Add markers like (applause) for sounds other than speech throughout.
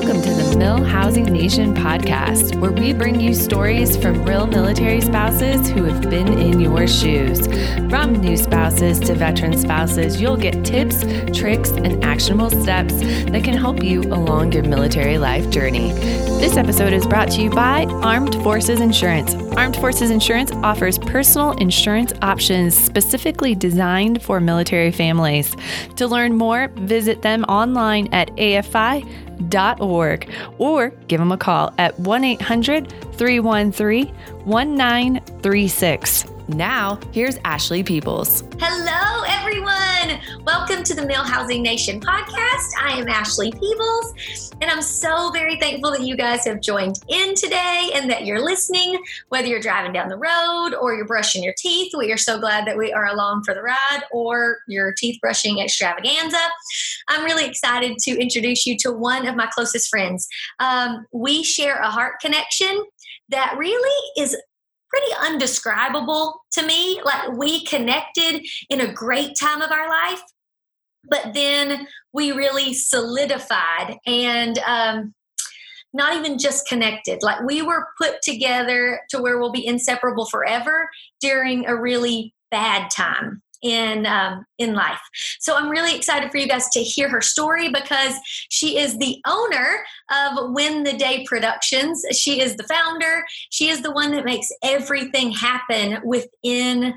Welcome to the MilHousing Nation podcast, where we bring you stories from real military spouses who have been in your shoes. From new spouses to veteran spouses, you'll get tips, tricks, and actionable steps that can help you along your military life journey. This episode is brought to you by Armed Forces Insurance. Armed Forces Insurance offers personal insurance options specifically designed for military families. To learn more, visit them online at AFI org or give them a call at 1 800 313 1936. Now, here's Ashley Peebles. Hello, everyone. Welcome to the MilHousing Nation podcast. I am Ashley Peebles, and I'm so very thankful that you guys have joined in today and that you're listening, whether you're driving down the road or you're brushing your teeth. We are so glad that we are along for the ride or your teeth brushing extravaganza. I'm really excited to introduce you to one of my closest friends. Um, we share a heart connection that really is pretty undescribable to me. Like we connected in a great time of our life, but then we really solidified and um, not even just connected. Like we were put together to where we'll be inseparable forever during a really bad time in um, in life. So I'm really excited for you guys to hear her story because she is the owner of Win the Day Productions. She is the founder. She is the one that makes everything happen within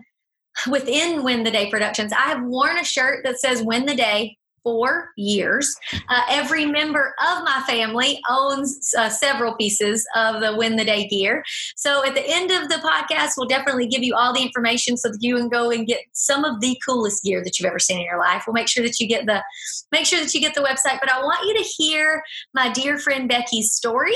within Win the Day Productions. I have worn a shirt that says Win the Day four years. Uh, every member of my family owns uh, several pieces of the Win the Day gear. So at the end of the podcast, we'll definitely give you all the information so that you can go and get some of the coolest gear that you've ever seen in your life. We'll make sure that you get the make sure that you get the website. But I want you to hear my dear friend Becky's story,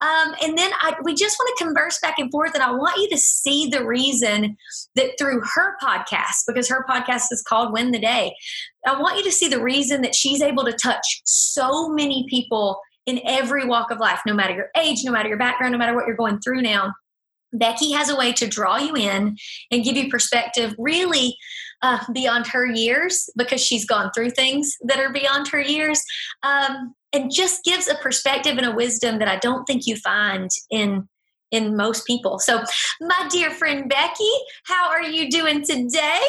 um, and then I, we just want to converse back and forth. And I want you to see the reason that through her podcast, because her podcast is called Win the Day, I want you to see the reason that she's able to touch so many people in every walk of life, no matter your age, no matter your background, no matter what you're going through now. Becky has a way to draw you in and give you perspective really uh, beyond her years because she's gone through things that are beyond her years um, and just gives a perspective and a wisdom that I don't think you find in in most people. So, my dear friend Becky, how are you doing today?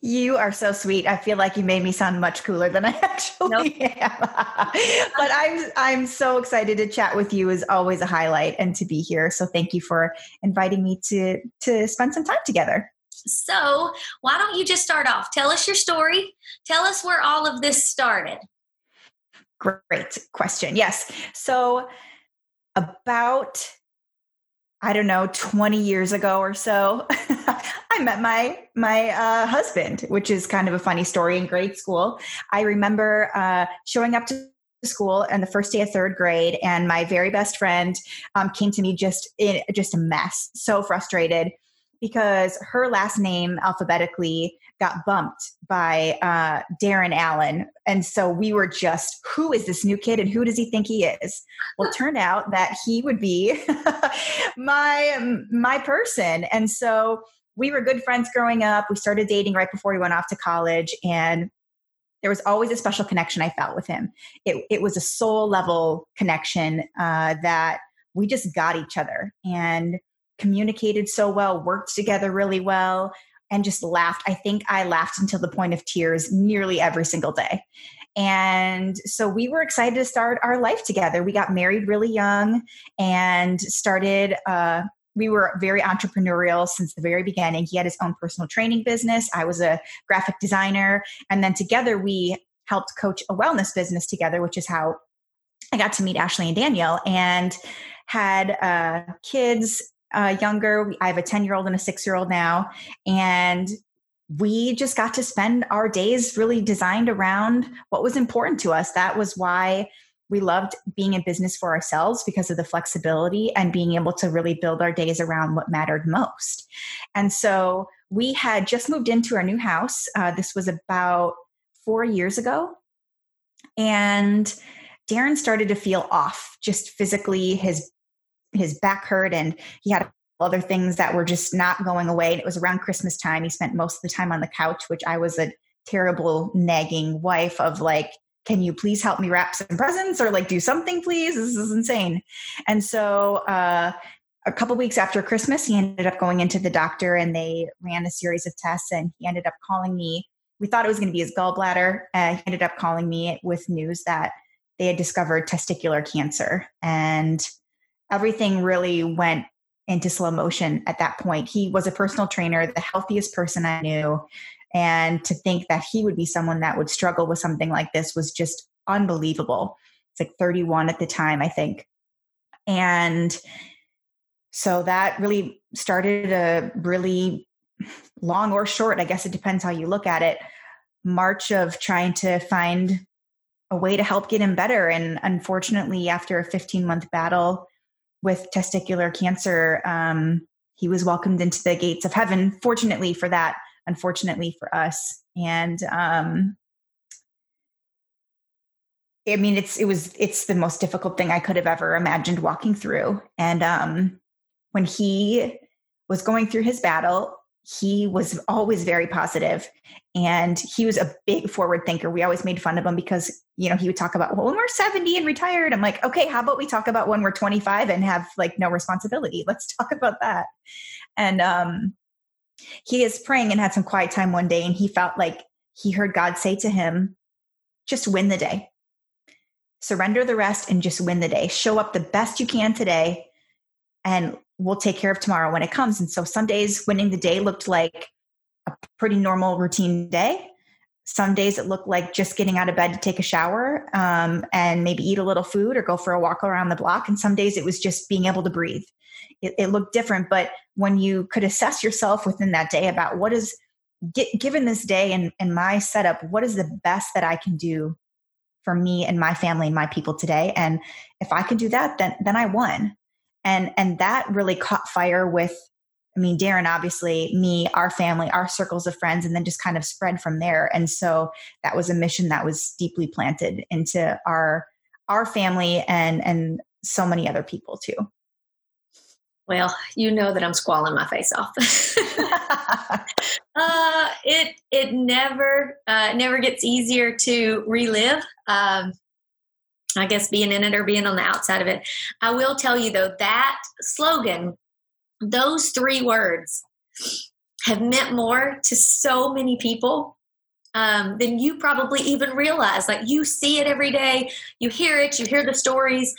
You are so sweet. I feel like you made me sound much cooler than I (laughs) actually nope. am. (laughs) but I'm I'm so excited to chat with you. Is always a highlight, and to be here. So thank you for inviting me to to spend some time together. So why don't you just start off? Tell us your story. Tell us where all of this started. Great question. Yes. So about I don't know, 20 years ago or so, (laughs) I met my my uh, husband, which is kind of a funny story in grade school. I remember uh, showing up to school and the first day of third grade, and my very best friend um, came to me just in just a mess, so frustrated because her last name alphabetically got bumped by uh, Darren Allen. And so we were just, who is this new kid and who does he think he is? Well, it turned out that he would be (laughs) my my person. And so we were good friends growing up. We started dating right before we went off to college. And there was always a special connection I felt with him. It, it was a soul level connection uh, that we just got each other and communicated so well, worked together really well, and just laughed. I think I laughed until the point of tears nearly every single day. And so we were excited to start our life together. We got married really young and started uh, we were very entrepreneurial since the very beginning. He had his own personal training business. I was a graphic designer. And then together we helped coach a wellness business together, which is how I got to meet Ashley and Daniel and had uh, kids uh, younger. I have a 10 year old and a six year old now. And we just got to spend our days really designed around what was important to us. That was why we loved being in business for ourselves because of the flexibility and being able to really build our days around what mattered most. And so we had just moved into our new house. Uh, this was about four years ago. And Darren started to feel off, just physically. His his back hurt, and he had other things that were just not going away. And it was around Christmas time. He spent most of the time on the couch, which I was a terrible nagging wife of like can you please help me wrap some presents or like do something, please? This is insane. And so, uh, a couple weeks after Christmas, he ended up going into the doctor and they ran a series of tests and he ended up calling me. We thought it was going to be his gallbladder. Uh, he ended up calling me with news that they had discovered testicular cancer and everything really went into slow motion at that point. He was a personal trainer, the healthiest person I knew. And to think that he would be someone that would struggle with something like this was just unbelievable. It's like 31 at the time, I think. And so that really started a really long or short, I guess it depends how you look at it, march of trying to find a way to help get him better. And unfortunately, after a 15 month battle with testicular cancer, um, he was welcomed into the gates of heaven. Fortunately for that, unfortunately for us. And um, I mean, it's it was it's the most difficult thing I could have ever imagined walking through. And um, when he was going through his battle, he was always very positive and he was a big forward thinker. We always made fun of him because, you know, he would talk about, well, when we're 70 and retired, I'm like, okay, how about we talk about when we're 25 and have like no responsibility? Let's talk about that. And um, he is praying and had some quiet time one day and he felt like he heard God say to him, just win the day. Surrender the rest and just win the day. Show up the best you can today and we'll take care of tomorrow when it comes. And so some days winning the day looked like a pretty normal routine day. Some days it looked like just getting out of bed to take a shower um, and maybe eat a little food or go for a walk around the block. And some days it was just being able to breathe. It, it looked different, but when you could assess yourself within that day about what is, get, given this day and, and my setup, what is the best that I can do for me and my family and my people today? And if I can do that, then then I won and and that really caught fire with i mean darren obviously me our family our circles of friends and then just kind of spread from there. And so that was a mission that was deeply planted into our our family and and so many other people too. Well you know that i'm squalling my face off. (laughs) Uh, it it never uh, never gets easier to relive um, I guess being in it or being on the outside of it. I will tell you though, that slogan, those three words have meant more to so many people um, than you probably even realize. Like you see it every day, you hear it, you hear the stories.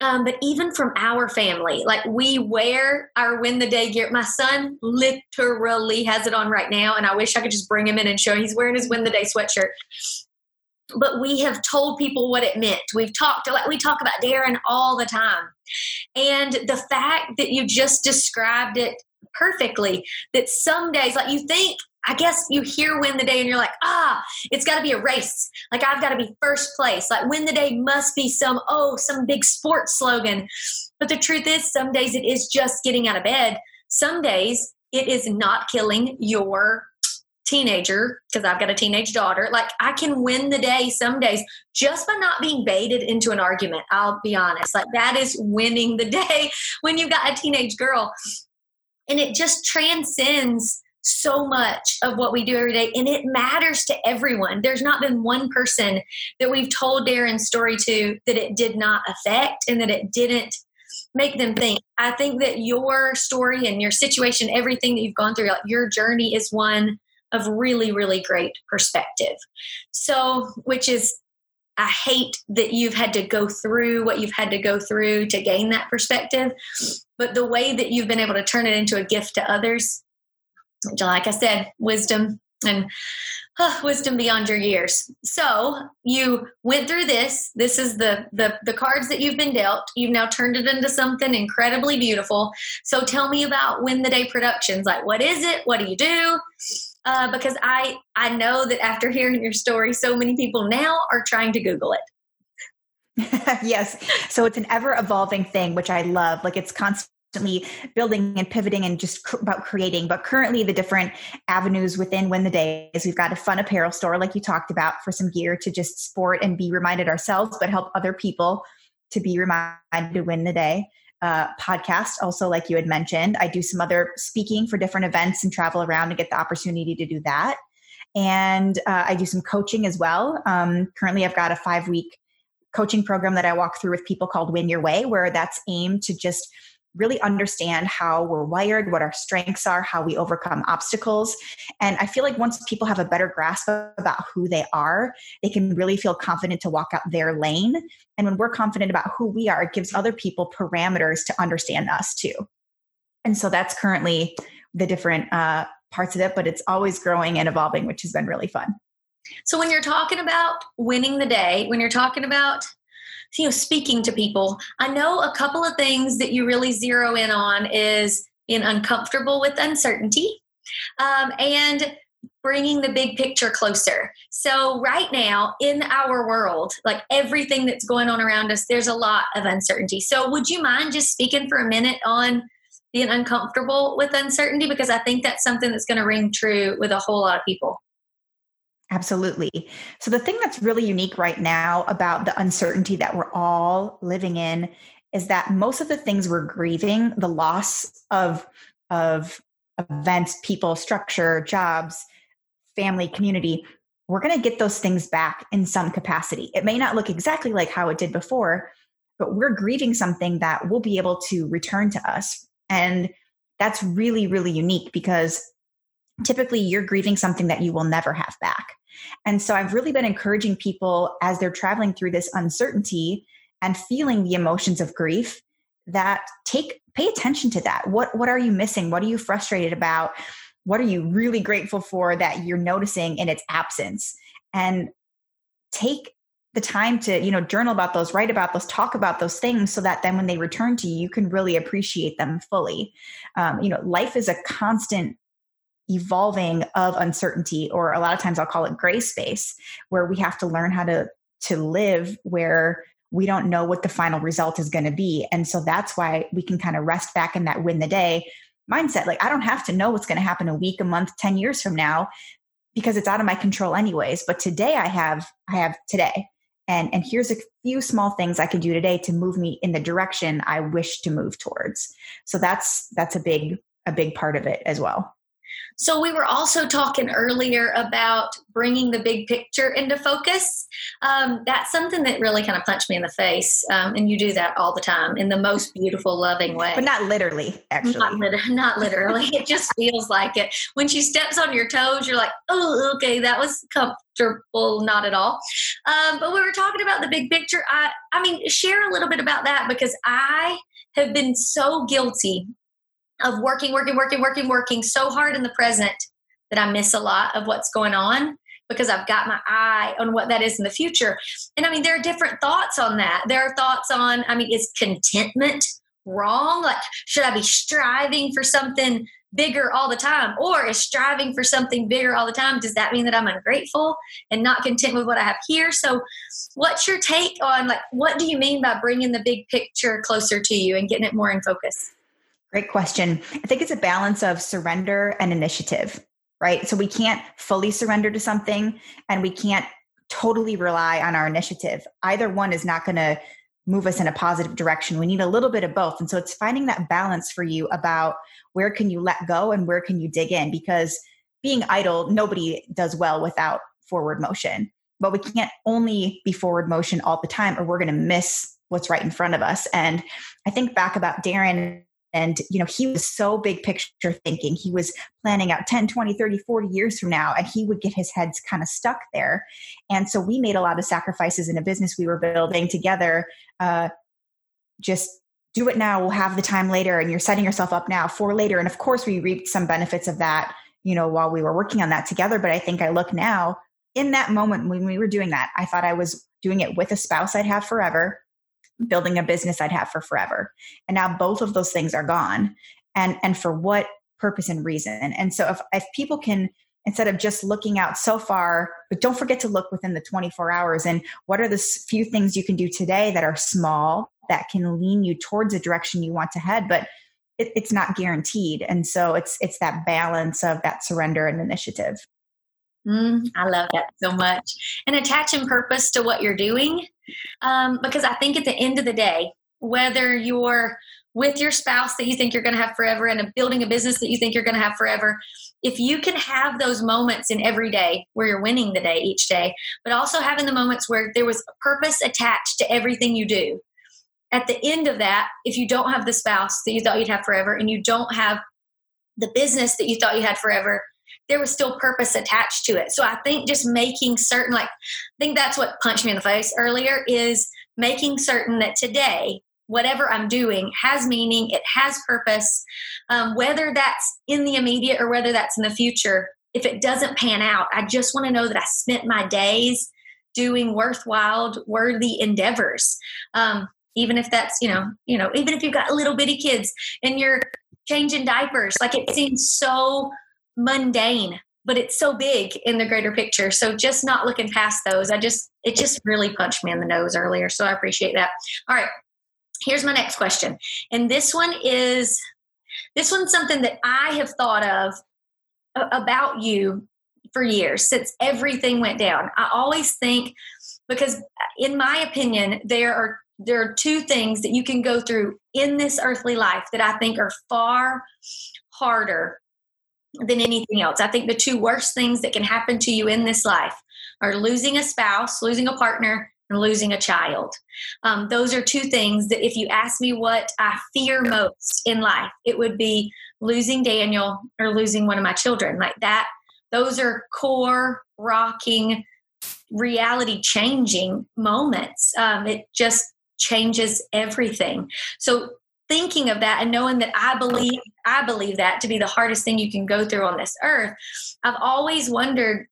Um, but even from our family, like we wear our win the day gear. My son literally has it on right now, and I wish I could just bring him in and show. He's wearing his win the day sweatshirt but we have told people what it meant. We've talked we talk about Darren all the time. And the fact that you just described it perfectly that some days like you think I guess you hear win the day and you're like, ah, it's got to be a race. Like, I've got to be first place. Like, win the day must be some, oh, some big sports slogan. But the truth is, some days it is just getting out of bed. Some days it is not killing your teenager because I've got a teenage daughter. Like I can win the day some days just by not being baited into an argument. I'll be honest. Like that is winning the (laughs) day when you've got a teenage girl. And it just transcends so much of what we do every day and it matters to everyone. There's not been one person that we've told Darren's story to that it did not affect and that it didn't make them think. I think that your story and your situation, everything that you've gone through, like your journey is one of really, really great perspective. So, which is, I hate that you've had to go through what you've had to go through to gain that perspective. But the way that you've been able to turn it into a gift to others, like I said, wisdom and uh, wisdom beyond your years. So you went through this. This is the, the the cards that you've been dealt. You've now turned it into something incredibly beautiful. So tell me about Win the Day Productions. Like, what is it? What do you do? Uh, because I I know that after hearing your story, so many people now are trying to Google it. (laughs) yes, so it's an ever evolving thing, which I love. Like it's constantly building and pivoting and just cr- about creating. But currently, the different avenues within Win the Day is we've got a fun apparel store, like you talked about, for some gear to just sport and be reminded ourselves, but help other people to be reminded to win the day uh, podcast, also, like you had mentioned. I do some other speaking for different events and travel around to get the opportunity to do that. And uh, I do some coaching as well. Um, currently, I've got a five week coaching program that I walk through with people called Win Your Way, where that's aimed to just really understand how we're wired, what our strengths are, how we overcome obstacles. And I feel like once people have a better grasp about who they are, they can really feel confident to walk out their lane. And when we're confident about who we are, it gives other people parameters to understand us too. And so that's currently the different uh, parts of it, but it's always growing and evolving, which has been really fun. So when you're talking about winning the day, when you're talking about you know speaking to people. I know a couple of things that you really zero in on is being uncomfortable with uncertainty um, and bringing the big picture closer. So right now in our world like everything that's going on around us there's a lot of uncertainty. So would you mind just speaking for a minute on being uncomfortable with uncertainty? Because i think that's something that's going to ring true with a whole lot of people Absolutely. So, the thing that's really unique right now about the uncertainty that we're all living in is that most of the things we're grieving, the loss of, of events, people, structure, jobs, family, community, we're going to get those things back in some capacity. It may not look exactly like how it did before, but we're grieving something that will be able to return to us. And that's really, really unique because typically you're grieving something that you will never have back. And so I've really been encouraging people as they're traveling through this uncertainty and feeling the emotions of grief that take pay attention to that. What what are you missing? What are you frustrated about? What are you really grateful for that you're noticing in its absence? And take the time to you know journal about those write about those talk about those things so that then when they return to you you can really appreciate them fully um, you know life is a constant evolving of uncertainty or a lot of times i'll call it gray space where we have to learn how to to live where we don't know what the final result is going to be. And so that's why we can kind of rest back in that win the day mindset. Like i don't have to know what's going to happen a week a month 10 years from now because it's out of my control anyways. But today i have i have today. And and here's a few small things i can do today to move me in the direction i wish to move towards. So that's that's a big a big part of it as well so, we were also talking earlier about bringing the big picture into focus. Um, that's something that really kind of punched me in the face. Um, and you do that all the time in the most beautiful, loving way. But not literally, actually. Not, lit- not literally. it just feels like it. When she steps on your toes, you're like, oh, okay, that was comfortable. Not at all. Um, but we were talking about the big picture. I, I mean, share a little bit about that because I have been so guilty of working, working, working, working, working so hard in the present that I miss a lot of what's going on because I've got my eye on what that is in the future. And I mean, there are different thoughts on that. There are thoughts on, I mean, is contentment wrong? Like, should I be striving for something bigger all the time? Or is striving for something bigger all the time, does that mean that I'm ungrateful and not content with what I have here? So, what's your take on, like, what do you mean by bringing the big picture closer to you and getting it more in focus? Great question. I think it's a balance of surrender and initiative, right? So we can't fully surrender to something and we can't totally rely on our initiative. Either one is not going to move us in a positive direction. We need a little bit of both. And so it's finding that balance for you about where can you let go and where can you dig in because being idle, nobody does well without forward motion. But we can't only be forward motion all the time or we're going to miss what's right in front of us. And I think back about Darren and you know he was so big picture thinking. He was planning out 10 20 30 40 years from now and he would get his head kind of stuck there. And so we made a lot of sacrifices in a business we were building together uh, just do it now we'll have the time later and you're setting yourself up now for later. And of course we reaped some benefits of that you know while we were working on that together. But i think i look now in that moment when we were doing that i thought i was doing it with a spouse i'd have forever building a business I'd have for forever. And now both of those things are gone. And and for what purpose and reason? And so if if people can instead of just looking out so far, but don't forget to look within the 24 hours and what are the few things you can do today that are small that can lean you towards a direction you want to head, but it, it's not guaranteed. And so it's it's that balance of that surrender and initiative. Mm, I love that so much. And attaching purpose to what you're doing. Um, because I think at the end of the day, whether you're with your spouse that you think you're going to have forever and building a business that you think you're going to have forever, if you can have those moments in every day where you're winning the day each day, but also having the moments where there was a purpose attached to everything you do. At the end of that, if you don't have the spouse that you thought you'd have forever and you don't have the business that you thought you had forever, there was still purpose attached to it. So I think just making certain, like, I think that's what punched me in the face earlier is making certain that today whatever I'm doing has meaning, it has purpose, um, whether that's in the immediate or whether that's in the future. If it doesn't pan out, I just want to know that I spent my days doing worthwhile, worthy endeavors. Um, even if that's you know, you know, even if you've got little bitty kids and you're changing diapers, like it seems so mundane, but it's so big in the greater picture. So just not looking past those, I just it just really punched me in the nose earlier. So I appreciate that. All right, here's my next question. And this one is this one's something that I have thought of about you for years since everything went down. I always think because in my opinion there are there are two things that you can go through in this earthly life that I think are far harder than anything else. I think the two worst things that can happen to you in this life are losing a spouse, losing a partner, and losing a child. Um, those are two things that, if you ask me what I fear most in life, it would be losing Daniel or losing one of my children. Like that, those are core, rocking, reality changing moments. Um, it just changes everything. So, thinking of that and knowing that I believe I believe that to be the hardest thing you can go through on this earth, I've always wondered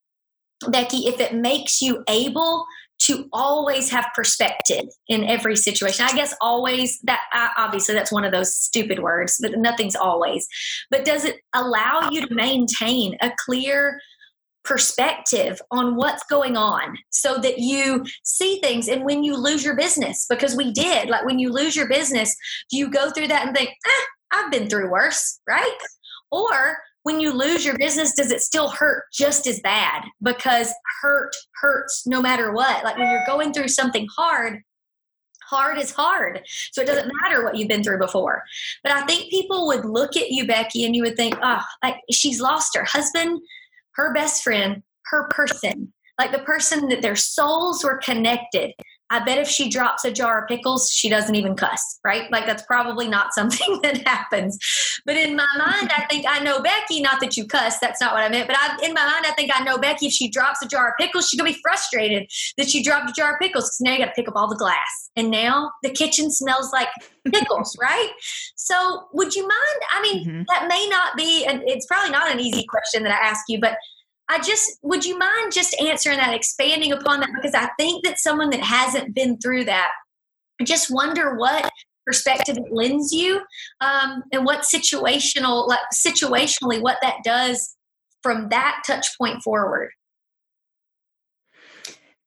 Becky, if it makes you able to always have perspective in every situation. I guess always that obviously that's one of those stupid words, but nothing's always. But does it allow you to maintain a clear perspective on what's going on so that you see things and when you lose your business because we did like when you lose your business do you go through that and think eh, i've been through worse right or when you lose your business, does it still hurt just as bad? Because hurt hurts no matter what. Like when you're going through something hard, hard is hard. So it doesn't matter what you've been through before. But I think people would look at you, Becky, and you would think, oh, like she's lost her husband, her best friend, her person, like the person that their souls were connected. I bet if she drops a jar of pickles, she doesn't even cuss, right? Like that's probably not (laughs) something that happens. But in my mind, I think I know Becky, not that you cuss, that's not what I meant. But I, in my mind, I think I know Becky, if she drops a jar of pickles, she's gonna be frustrated that she dropped a jar of pickles because now you gotta pick up all the glass. And now the kitchen smells like (laughs) pickles, right? So would you mind? I mean, mm-hmm. that may not be, and it's probably not an easy question that I ask you, but I just would you mind just answering that, expanding upon that? Because I think that someone that hasn't been through that, I just wonder what perspective it lends you, um, and what situational, like situationally, what that does from that touch point forward.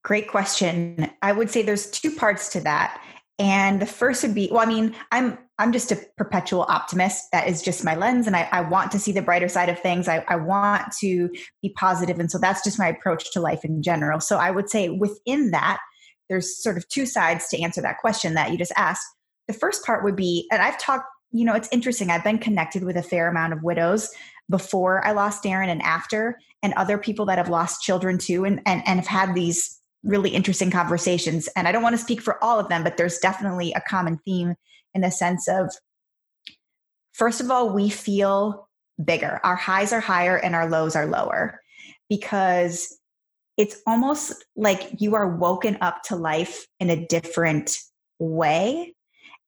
Great question. I would say there's two parts to that. And the first would be, well, I mean, I'm I'm just a perpetual optimist. That is just my lens. And I, I want to see the brighter side of things. I, I want to be. And so that's just my approach to life in general. So I would say within that, there's sort of two sides to answer that question that you just asked. The first part would be, and I've talked, you know, it's interesting. I've been connected with a fair amount of widows before I lost Darren and after, and other people that have lost children too, and, and, and have had these really interesting conversations. And I don't want to speak for all of them, but there's definitely a common theme in the sense of first of all, we feel bigger. Our highs are higher and our lows are lower because it's almost like you are woken up to life in a different way.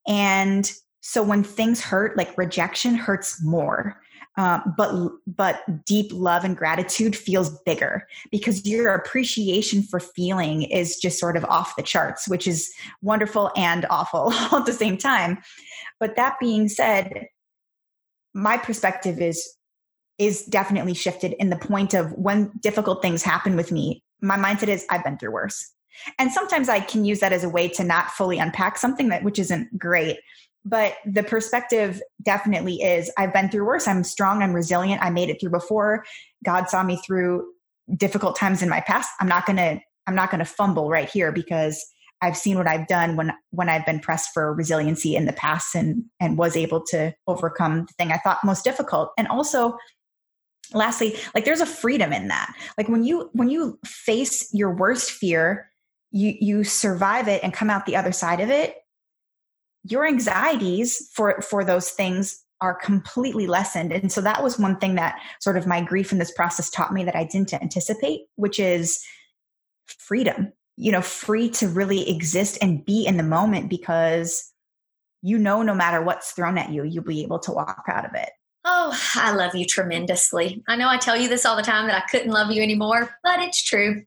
And so when things hurt, like rejection hurts more. Uh, but but deep love and gratitude feels bigger because your appreciation for feeling is just sort of off the charts, which is wonderful and awful (laughs) at the same time. But that being said, my perspective is is definitely shifted in the point of when difficult things happen with me. My mindset is I've been through worse. And sometimes I can use that as a way to not fully unpack something that which isn't great but the perspective definitely is I've been through worse. I'm strong. I'm resilient. I made it through before. God saw me through difficult times in my past. I'm not going to I'm not going to fumble right here because I've seen what I've done when when I've been pressed for resiliency in the past and and was able to overcome the thing I thought most difficult. And also lastly like there's a freedom in that like when you when you face your worst fear you you survive it and come out the other side of it your anxieties for for those things are completely lessened. And so that was one thing that sort of my grief in this process taught me that i didn't anticipate which is freedom you know free to really exist and be in the moment because you know no matter what's thrown at you you'll be able to walk out of it Oh, I love you tremendously. I know I tell you this all the time that I couldn't love you anymore, but it's true.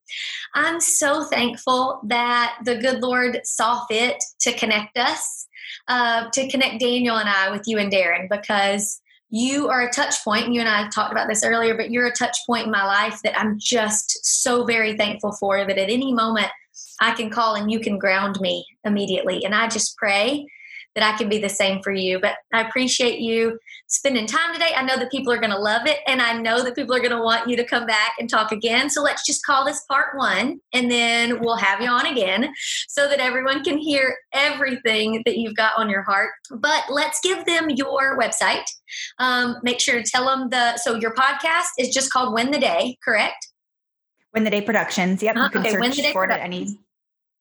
I'm so thankful that the good Lord saw fit to connect us, uh, to connect Daniel and I with you and Darren, because you are a touch point. You and I talked about this earlier, but you're a touch point in my life that I'm just so very thankful for that at any moment I can call and you can ground me immediately. And I just pray that I can be the same for you. But I appreciate you spending time today. I know that people are going to love it, and I know that people are going to want you to come back and talk again. So let's just call this part one, and then we'll have you on again so that everyone can hear everything that you've got on your heart. But let's give them your website. Um, make sure to tell them the so your podcast is just called Win the Day, correct? Win the Day Productions. Yep, you uh, can okay, search for it at any.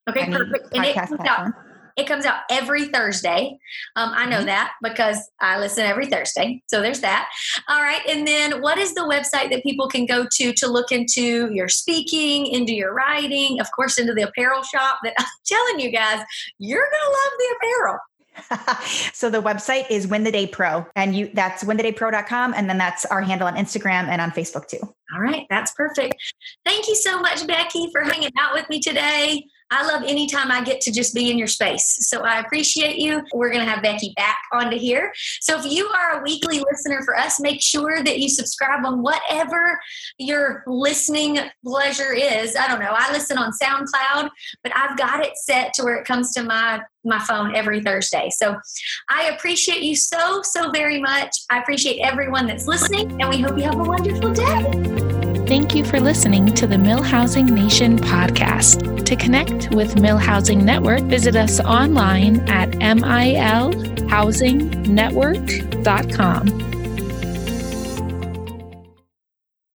Okay, any perfect. And it comes out it comes out every Thursday. Um, I know mm-hmm. that because I listen every Thursday. So there's that. All right. And then what is the website that people can go to to look into your speaking, into your writing, of course, into the apparel shop that (laughs) I'm telling you guys, you're going to love the apparel. (laughs) so the website is win the day pro and you that's win the day winthedaypro.com and then that's our handle on instagram and on facebook too all right that's perfect thank you so much becky for hanging out with me today I love anytime I get to just be in your space. So I appreciate you. We're going to have Becky back onto here. So if you are a weekly listener for us, make sure that you subscribe on whatever your listening pleasure is. I don't know. I listen on SoundCloud, but I've got it set to where it comes to my my phone every Thursday. So I appreciate you so so very much. I appreciate everyone that's listening and we hope you have a wonderful day. Thank you for listening to the MilHousing Nation podcast. To connect with MilHousing Network, visit us online at milhousingnetwork.com.